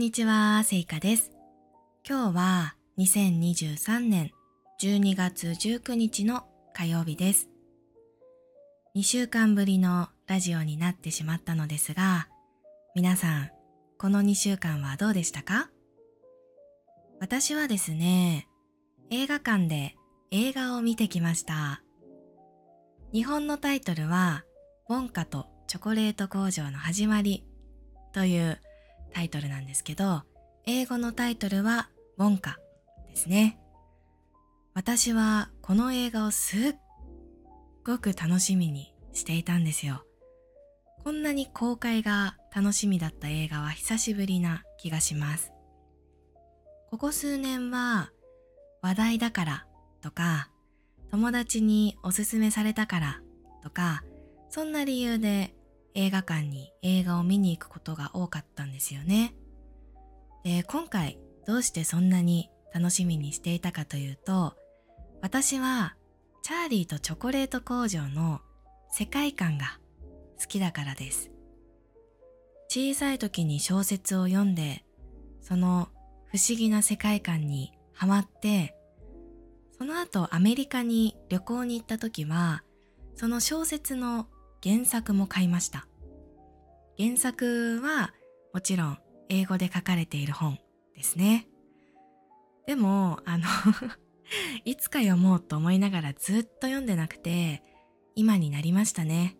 にちは、せいかです。今日は2023年12月19日の火曜日です。2週間ぶりのラジオになってしまったのですが、皆さん、この2週間はどうでしたか？私はですね、映画館で映画を見てきました。日本のタイトルは、ウォンカとチョコレート工場の始まりというタイトルなんですけど、英語のタイトルはウォンカですね。私はこの映画をすっごく楽しみにしていたんですよ。こんなに公開が楽しみだった映画は久しぶりな気がします。ここ数年は話題だからとか友達におすすめされたからとかそんな理由で映画館に映画を見に行くことが多かったんですよね。で、今回どうしてそんなに楽しみにしていたかというと、私はチャーリーとチョコレート工場の世界観が好きだからです。小さい時に小説を読んで、その不思議な世界観にハマって、その後アメリカに旅行に行った時は、その小説の原作も買いました。原作はもちろん英語で書かれている本ですね。でも、あの いつか読もうと思いながらずっと読んでなくて、今になりましたね。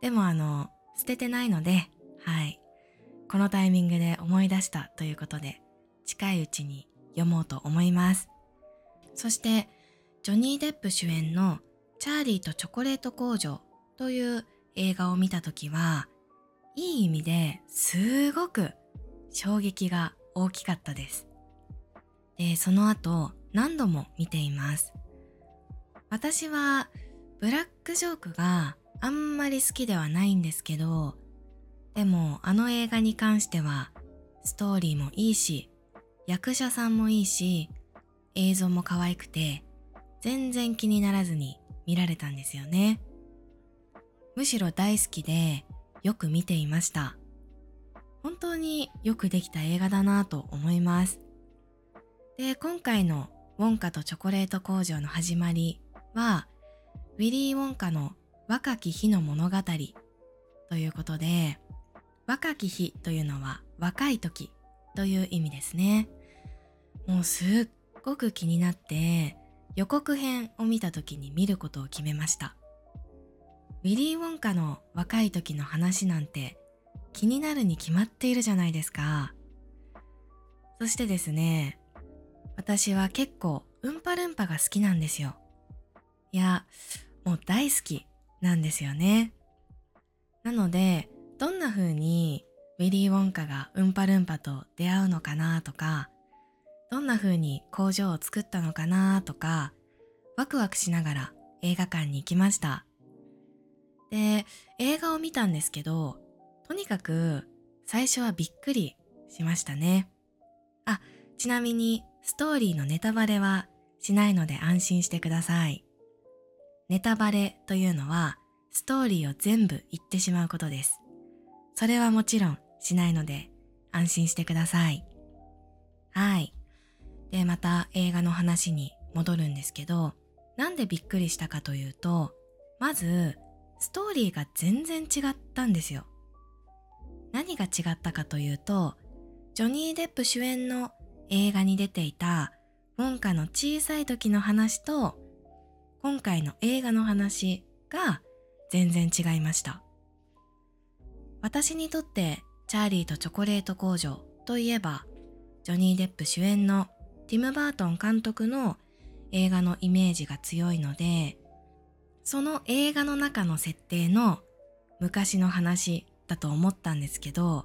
でもあの、捨ててないので、はい。このタイミングで思い出したということで、近いうちに読もうと思います。そして、ジョニー・デップ主演のチャーリーとチョコレート工場という映画を見たときは、いい意味ですごく衝撃が大きかったです。で、その後何度も見ています。私はブラックジョークがあんまり好きではないんですけど、でもあの映画に関してはストーリーもいいし、役者さんもいいし、映像も可愛くて、全然気にならずに見られたんですよね。むしろ大好きでよく見ていました。本当によくできた映画だなと思います。で、今回のウォンカとチョコレート工場の始まりは、ウィリー・ウォンカの若き日の物語ということで、若き日というのは若い時という意味ですね。もうすっごく気になって予告編を見た時に見ることを決めました。ウィリー・ウォンカの若い時の話なんて気になるに決まっているじゃないですか。そしてですね、私は結構うんぱるんぱが好きなんですよ。いや、もう大好きなんですよね。なので、どんな風にウィリー・ウォンカがうんぱるんぱと出会うのかなとか、どんな風に工場を作ったのかなとか、ワクワクしながら映画館に行きました。で、映画を見たんですけど、とにかく最初はびっくりしましたね。あ、ちなみにストーリーのネタバレはしないので安心してください。ネタバレというのはストーリーを全部言ってしまうことです。それはもちろんしないので安心してください。はい。で、また映画の話に戻るんですけど、なんでびっくりしたかというと、まず、ストーリーが全然違ったんですよ。何が違ったかというと、ジョニー・デップ主演の映画に出ていたウォンカの小さい時の話と、今回の映画の話が全然違いました。私にとってチャーリーとチョコレート工場といえば、ジョニー・デップ主演のティム・バートン監督の映画のイメージが強いので、その映画の中の設定の昔の話だと思ったんですけど、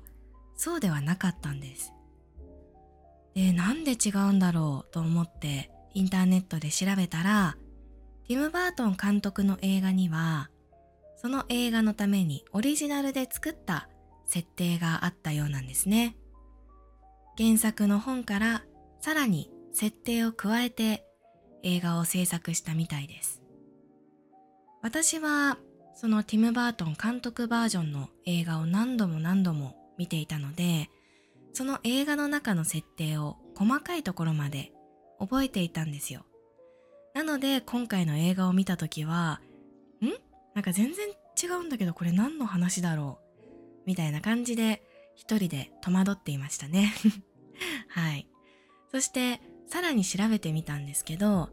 そうではなかったんです。で、なんで違うんだろうと思ってインターネットで調べたら、ティム・バートン監督の映画には、その映画のためにオリジナルで作った設定があったようなんですね。原作の本からさらに設定を加えて映画を制作したみたいです。私はそのティム・バートン監督バージョンの映画を何度も何度も見ていたので、その映画の中の設定を細かいところまで覚えていたんですよ。なので今回の映画を見た時は、ん？なんか全然違うんだけどこれ何の話だろう？みたいな感じで一人で戸惑っていましたね。はい。そしてさらに調べてみたんですけど、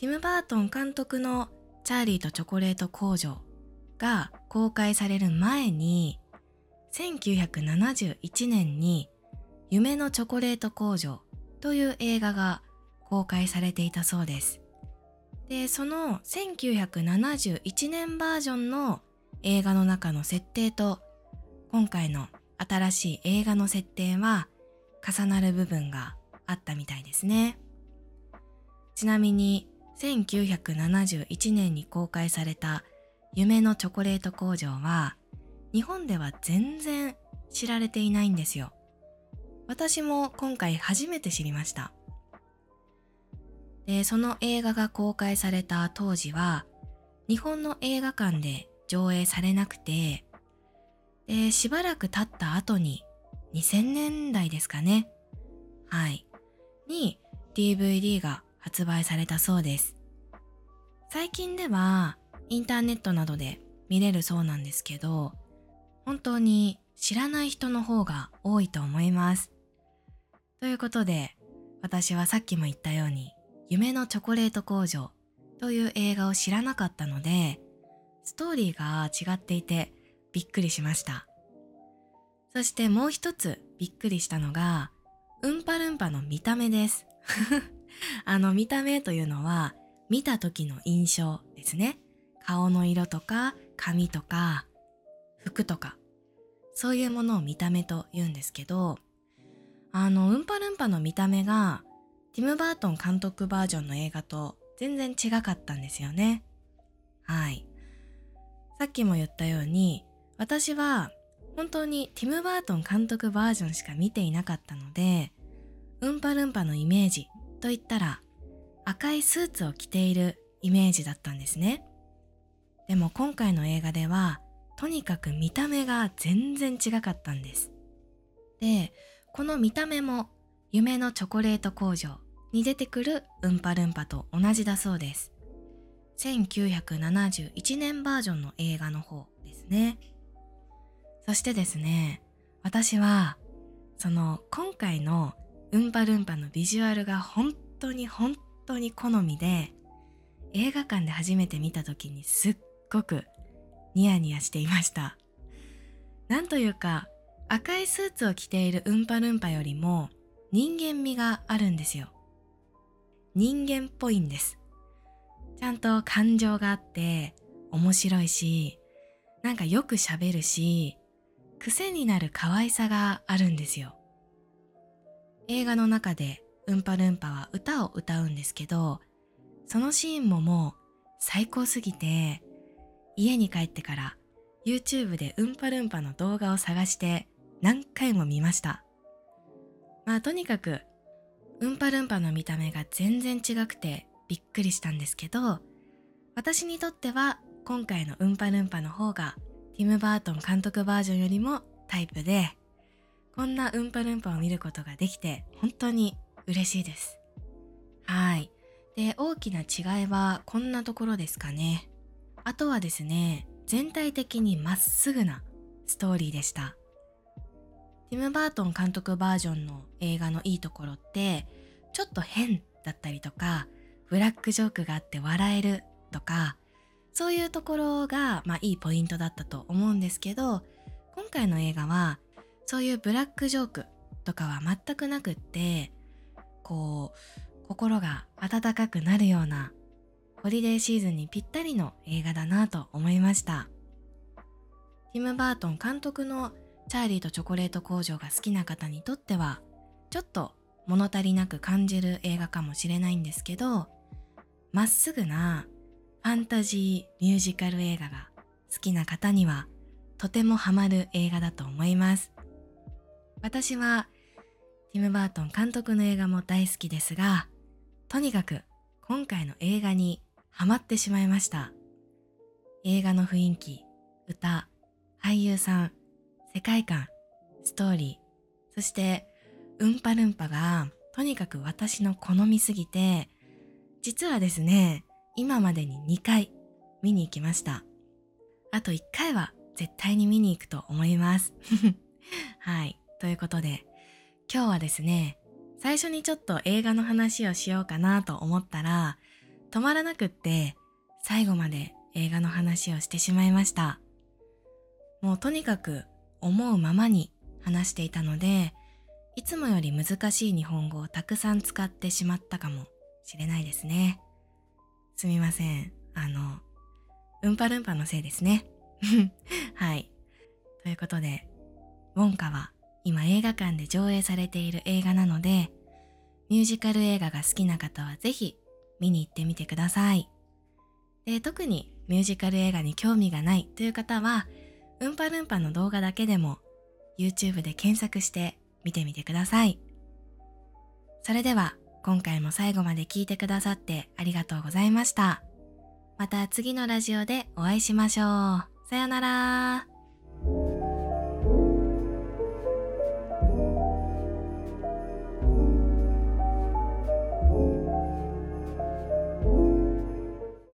ティム・バートン監督のチャーリーとチョコレート工場が公開される前に、1971年に夢のチョコレート工場という映画が公開されていたそうです。で、その1971年バージョンの映画の中の設定と今回の新しい映画の設定は重なる部分があったみたいですね。ちなみに1971年に公開された夢のチョコレート工場は日本では全然知られていないんですよ。私も今回初めて知りました。で、その映画が公開された当時は日本の映画館で上映されなくてで、しばらく経った後に2000年代ですかね。はい。に DVD が発売されたそうです。最近ではインターネットなどで見れるそうなんですけど、本当に知らない人の方が多いと思います。ということで、私はさっきも言ったように、夢のチョコレート工場という映画を知らなかったので、ストーリーが違っていてびっくりしました。そしてもう一つびっくりしたのが、うんぱるんぱの見た目です。あの見た目というのは見た時の印象ですね。顔の色とか髪とか服とかそういうものを見た目と言うんですけどあのうんぱるんぱの見た目がティム・バートン監督バージョンの映画と全然違かったんですよね。はい。さっきも言ったように私は本当にティム・バートン監督バージョンしか見ていなかったのでうんぱるんぱのイメージといったら赤いスーツを着ているイメージだったんですね。でも今回の映画ではとにかく見た目が全然違かったんです。で、この見た目も夢のチョコレート工場に出てくるうんぱるんぱと同じだそうです。1971年バージョンの映画の方ですね。そしてですね、私はその今回のうんぱるんぱのビジュアルが本当に本当に好みで映画館で初めて見た時にすっごくニヤニヤしていました。なんというか赤いスーツを着ているうんぱるんぱよりも人間味があるんですよ。人間っぽいんです。ちゃんと感情があって面白いしなんかよく喋るし癖になる可愛さがあるんですよ。映画の中でうんぱるんぱは歌を歌うんですけどそのシーンももう最高すぎて家に帰ってから YouTube でうんぱるんぱの動画を探して何回も見ました。まあとにかくうんぱるんぱの見た目が全然違くてびっくりしたんですけど私にとっては今回のうんぱるんぱの方がティム・バートン監督バージョンよりもタイプでこんなうんぱるんぱを見ることができて本当に嬉しいです。はい。で、大きな違いはこんなところですかね。あとはですね、全体的にまっすぐなストーリーでした。ティム・バートン監督バージョンの映画のいいところって、ちょっと変だったりとか、ブラックジョークがあって笑えるとか、そういうところが、まあいいポイントだったと思うんですけど、今回の映画は、そういうブラックジョークとかは全くなくって、こう、心が温かくなるような、ホリデーシーズンにぴったりの映画だなと思いました。ティム・バートン監督のチャーリーとチョコレート工場が好きな方にとっては、ちょっと物足りなく感じる映画かもしれないんですけど、まっすぐなファンタジーミュージカル映画が好きな方にはとてもハマる映画だと思います。私はティム・バートン監督の映画も大好きですが、とにかく今回の映画にハマってしまいました。映画の雰囲気、歌、俳優さん、世界観、ストーリー、そしてうんぱるんぱがとにかく私の好みすぎて、実はですね、今までに2回見に行きました。あと1回は絶対に見に行くと思います。はい。ということで、今日はですね、最初にちょっと映画の話をしようかなと思ったら、止まらなくって最後まで映画の話をしてしまいました。もうとにかく思うままに話していたので、いつもより難しい日本語をたくさん使ってしまったかもしれないですね。すみません。あの、うんぱるんぱのせいですね。はい。ということで、ウォンカは今映画館で上映されている映画なので、ミュージカル映画が好きな方はぜひ見に行ってみてください。で、特にミュージカル映画に興味がないという方は、うんぱるんぱの動画だけでも YouTube で検索して見てみてください。それでは今回も最後まで聞いてくださってありがとうございました。また次のラジオでお会いしましょう。さよなら。